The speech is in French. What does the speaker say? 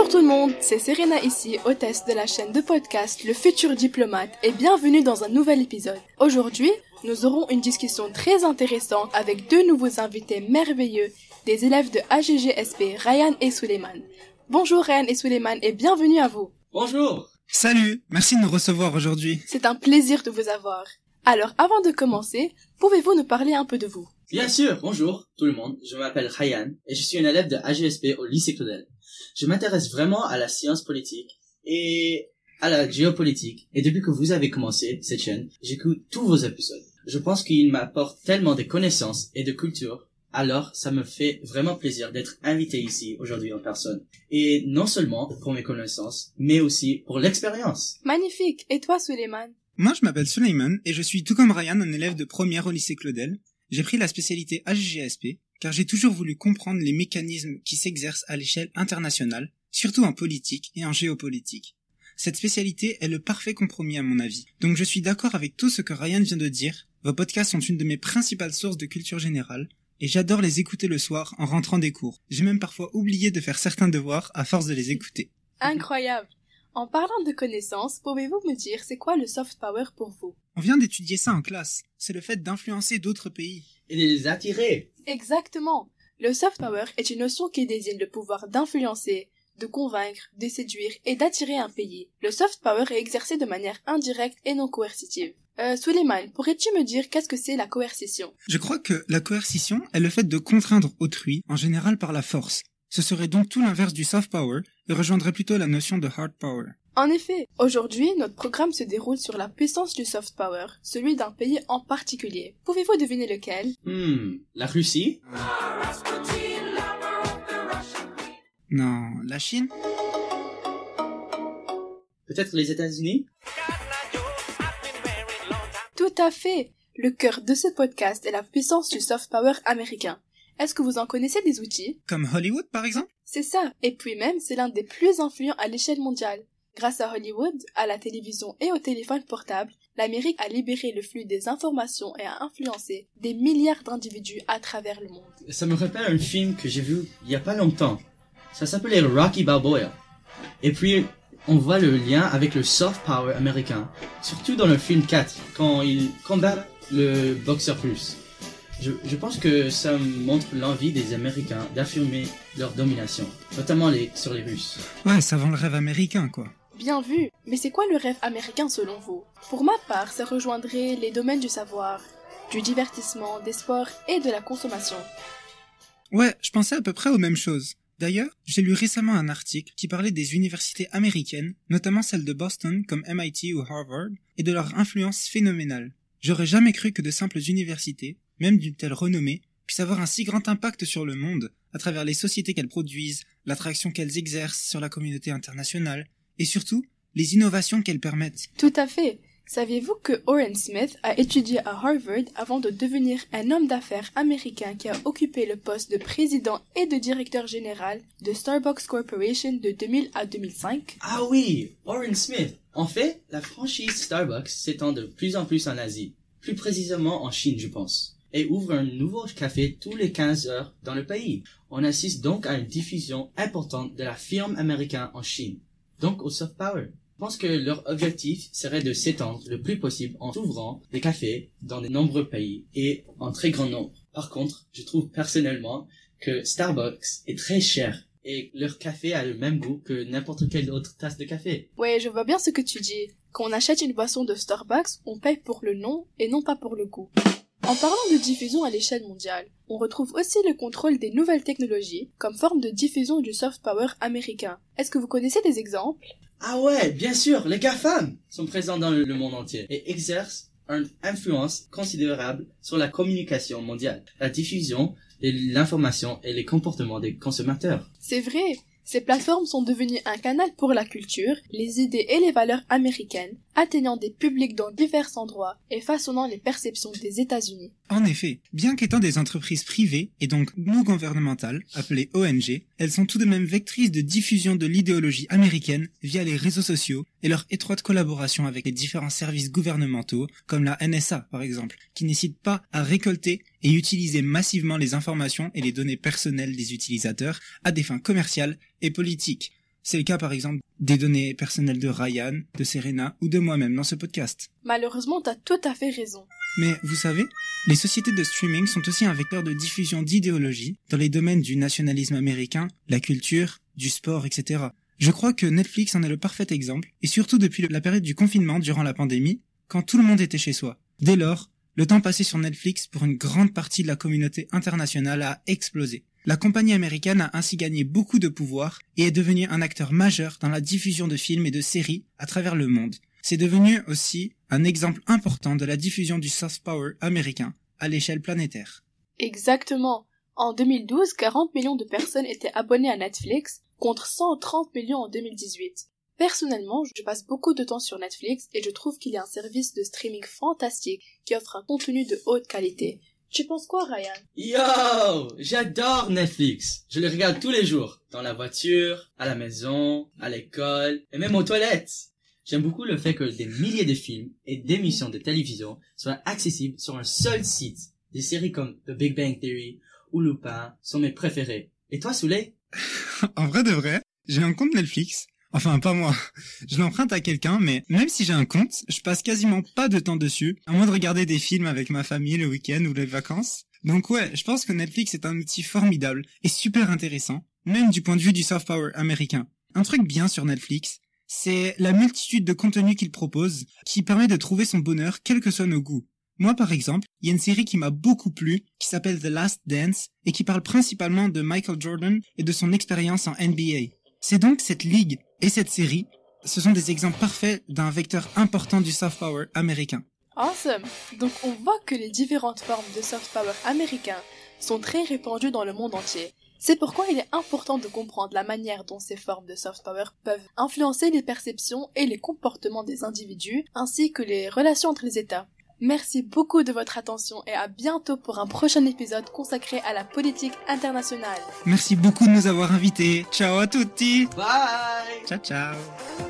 Bonjour tout le monde, c'est Serena ici, hôtesse de la chaîne de podcast Le Futur Diplomate et bienvenue dans un nouvel épisode. Aujourd'hui, nous aurons une discussion très intéressante avec deux nouveaux invités merveilleux, des élèves de AGGSP, Ryan et Suleiman. Bonjour Ryan et Suleiman et bienvenue à vous. Bonjour Salut, merci de nous recevoir aujourd'hui. C'est un plaisir de vous avoir. Alors avant de commencer, pouvez-vous nous parler un peu de vous? Bien sûr, bonjour tout le monde, je m'appelle Ryan et je suis un élève de AGSP au lycée Claudel. Je m'intéresse vraiment à la science politique et à la géopolitique et depuis que vous avez commencé cette chaîne, j'écoute tous vos épisodes. Je pense qu'il m'apporte tellement de connaissances et de culture alors ça me fait vraiment plaisir d'être invité ici aujourd'hui en personne. Et non seulement pour mes connaissances, mais aussi pour l'expérience. Magnifique. Et toi, Suleiman? Moi, je m'appelle Suleiman et je suis tout comme Ryan un élève de première au lycée Claudel. J'ai pris la spécialité AGGSP car j'ai toujours voulu comprendre les mécanismes qui s'exercent à l'échelle internationale, surtout en politique et en géopolitique. Cette spécialité est le parfait compromis à mon avis. Donc je suis d'accord avec tout ce que Ryan vient de dire. Vos podcasts sont une de mes principales sources de culture générale et j'adore les écouter le soir en rentrant des cours. J'ai même parfois oublié de faire certains devoirs à force de les écouter. Incroyable. En parlant de connaissances, pouvez-vous me dire c'est quoi le soft power pour vous? On vient d'étudier ça en classe. C'est le fait d'influencer d'autres pays. Et de les attirer. Exactement. Le soft power est une notion qui désigne le pouvoir d'influencer, de convaincre, de séduire et d'attirer un pays. Le soft power est exercé de manière indirecte et non coercitive. Euh, Suleiman, pourrais-tu me dire qu'est-ce que c'est la coercition? Je crois que la coercition est le fait de contraindre autrui, en général par la force. Ce serait donc tout l'inverse du soft power et rejoindrait plutôt la notion de hard power. En effet, aujourd'hui, notre programme se déroule sur la puissance du soft power, celui d'un pays en particulier. Pouvez-vous deviner lequel? Hmm, la Russie? Non, la Chine? Peut-être les États-Unis? Tout à fait Le cœur de ce podcast est la puissance du soft power américain. Est-ce que vous en connaissez des outils? Comme Hollywood par exemple? C'est ça, et puis même c'est l'un des plus influents à l'échelle mondiale. Grâce à Hollywood, à la télévision et au téléphone portable, l'Amérique a libéré le flux des informations et a influencé des milliards d'individus à travers le monde. Ça me rappelle un film que j'ai vu il y a pas longtemps. Ça s'appelait Rocky Balboa. Et puis, on voit le lien avec le soft power américain. Surtout dans le film 4, quand il combat le boxeur russe. Je, je pense que ça montre l'envie des Américains d'affirmer leur domination, notamment les, sur les Russes. Ouais, ça vend le rêve américain quoi. Bien vu, mais c'est quoi le rêve américain selon vous? Pour ma part, ça rejoindrait les domaines du savoir, du divertissement, des sports et de la consommation. Ouais, je pensais à peu près aux mêmes choses. D'ailleurs, j'ai lu récemment un article qui parlait des universités américaines, notamment celles de Boston comme MIT ou Harvard, et de leur influence phénoménale. J'aurais jamais cru que de simples universités, même d'une telle renommée, puissent avoir un si grand impact sur le monde, à travers les sociétés qu'elles produisent, l'attraction qu'elles exercent sur la communauté internationale, et surtout, les innovations qu'elles permettent. Tout à fait. Saviez-vous que Oren Smith a étudié à Harvard avant de devenir un homme d'affaires américain qui a occupé le poste de président et de directeur général de Starbucks Corporation de 2000 à 2005 Ah oui, Oren Smith. En fait, la franchise Starbucks s'étend de plus en plus en Asie, plus précisément en Chine, je pense, et ouvre un nouveau café tous les 15 heures dans le pays. On assiste donc à une diffusion importante de la firme américaine en Chine, donc au soft power. Je pense que leur objectif serait de s'étendre le plus possible en ouvrant des cafés dans de nombreux pays et en très grand nombre. Par contre, je trouve personnellement que Starbucks est très cher et leur café a le même goût que n'importe quelle autre tasse de café. Ouais, je vois bien ce que tu dis. Quand on achète une boisson de Starbucks, on paye pour le nom et non pas pour le goût. En parlant de diffusion à l'échelle mondiale, on retrouve aussi le contrôle des nouvelles technologies comme forme de diffusion du soft power américain. Est-ce que vous connaissez des exemples? Ah ouais, bien sûr, les GAFAM sont présents dans le monde entier et exercent une influence considérable sur la communication mondiale, la diffusion de l'information et les comportements des consommateurs. C'est vrai, ces plateformes sont devenues un canal pour la culture, les idées et les valeurs américaines, atteignant des publics dans divers endroits et façonnant les perceptions des États-Unis. En effet, bien qu'étant des entreprises privées et donc non gouvernementales, appelées ONG, elles sont tout de même vectrices de diffusion de l'idéologie américaine via les réseaux sociaux et leur étroite collaboration avec les différents services gouvernementaux, comme la NSA par exemple, qui n'hésitent pas à récolter et utiliser massivement les informations et les données personnelles des utilisateurs à des fins commerciales et politiques. C'est le cas par exemple des données personnelles de Ryan, de Serena ou de moi-même dans ce podcast. Malheureusement, t'as tout à fait raison. Mais vous savez, les sociétés de streaming sont aussi un vecteur de diffusion d'idéologie dans les domaines du nationalisme américain, la culture, du sport, etc. Je crois que Netflix en est le parfait exemple, et surtout depuis la période du confinement durant la pandémie, quand tout le monde était chez soi. Dès lors, le temps passé sur Netflix pour une grande partie de la communauté internationale a explosé. La compagnie américaine a ainsi gagné beaucoup de pouvoir et est devenue un acteur majeur dans la diffusion de films et de séries à travers le monde. C'est devenu aussi un exemple important de la diffusion du soft power américain à l'échelle planétaire. Exactement. En 2012, 40 millions de personnes étaient abonnées à Netflix contre 130 millions en 2018. Personnellement, je passe beaucoup de temps sur Netflix et je trouve qu'il y a un service de streaming fantastique qui offre un contenu de haute qualité. Tu penses quoi, Ryan? Yo, j'adore Netflix. Je le regarde tous les jours, dans la voiture, à la maison, à l'école et même aux toilettes. J'aime beaucoup le fait que des milliers de films et d'émissions de télévision soient accessibles sur un seul site. Des séries comme The Big Bang Theory ou Lupin sont mes préférés. Et toi, Souley En vrai de vrai, j'ai un compte Netflix Enfin, pas moi. Je l'emprunte à quelqu'un, mais même si j'ai un compte, je passe quasiment pas de temps dessus, à moins de regarder des films avec ma famille le week-end ou les vacances. Donc ouais, je pense que Netflix est un outil formidable et super intéressant, même du point de vue du soft power américain. Un truc bien sur Netflix, c'est la multitude de contenus qu'il propose, qui permet de trouver son bonheur quel que soit nos goûts. Moi, par exemple, il y a une série qui m'a beaucoup plu, qui s'appelle The Last Dance, et qui parle principalement de Michael Jordan et de son expérience en NBA. C'est donc cette ligue et cette série, ce sont des exemples parfaits d'un vecteur important du soft power américain. Awesome. Donc on voit que les différentes formes de soft power américain sont très répandues dans le monde entier. C'est pourquoi il est important de comprendre la manière dont ces formes de soft power peuvent influencer les perceptions et les comportements des individus, ainsi que les relations entre les États. Merci beaucoup de votre attention et à bientôt pour un prochain épisode consacré à la politique internationale. Merci beaucoup de nous avoir invités. Ciao à tutti. Bye Ciao ciao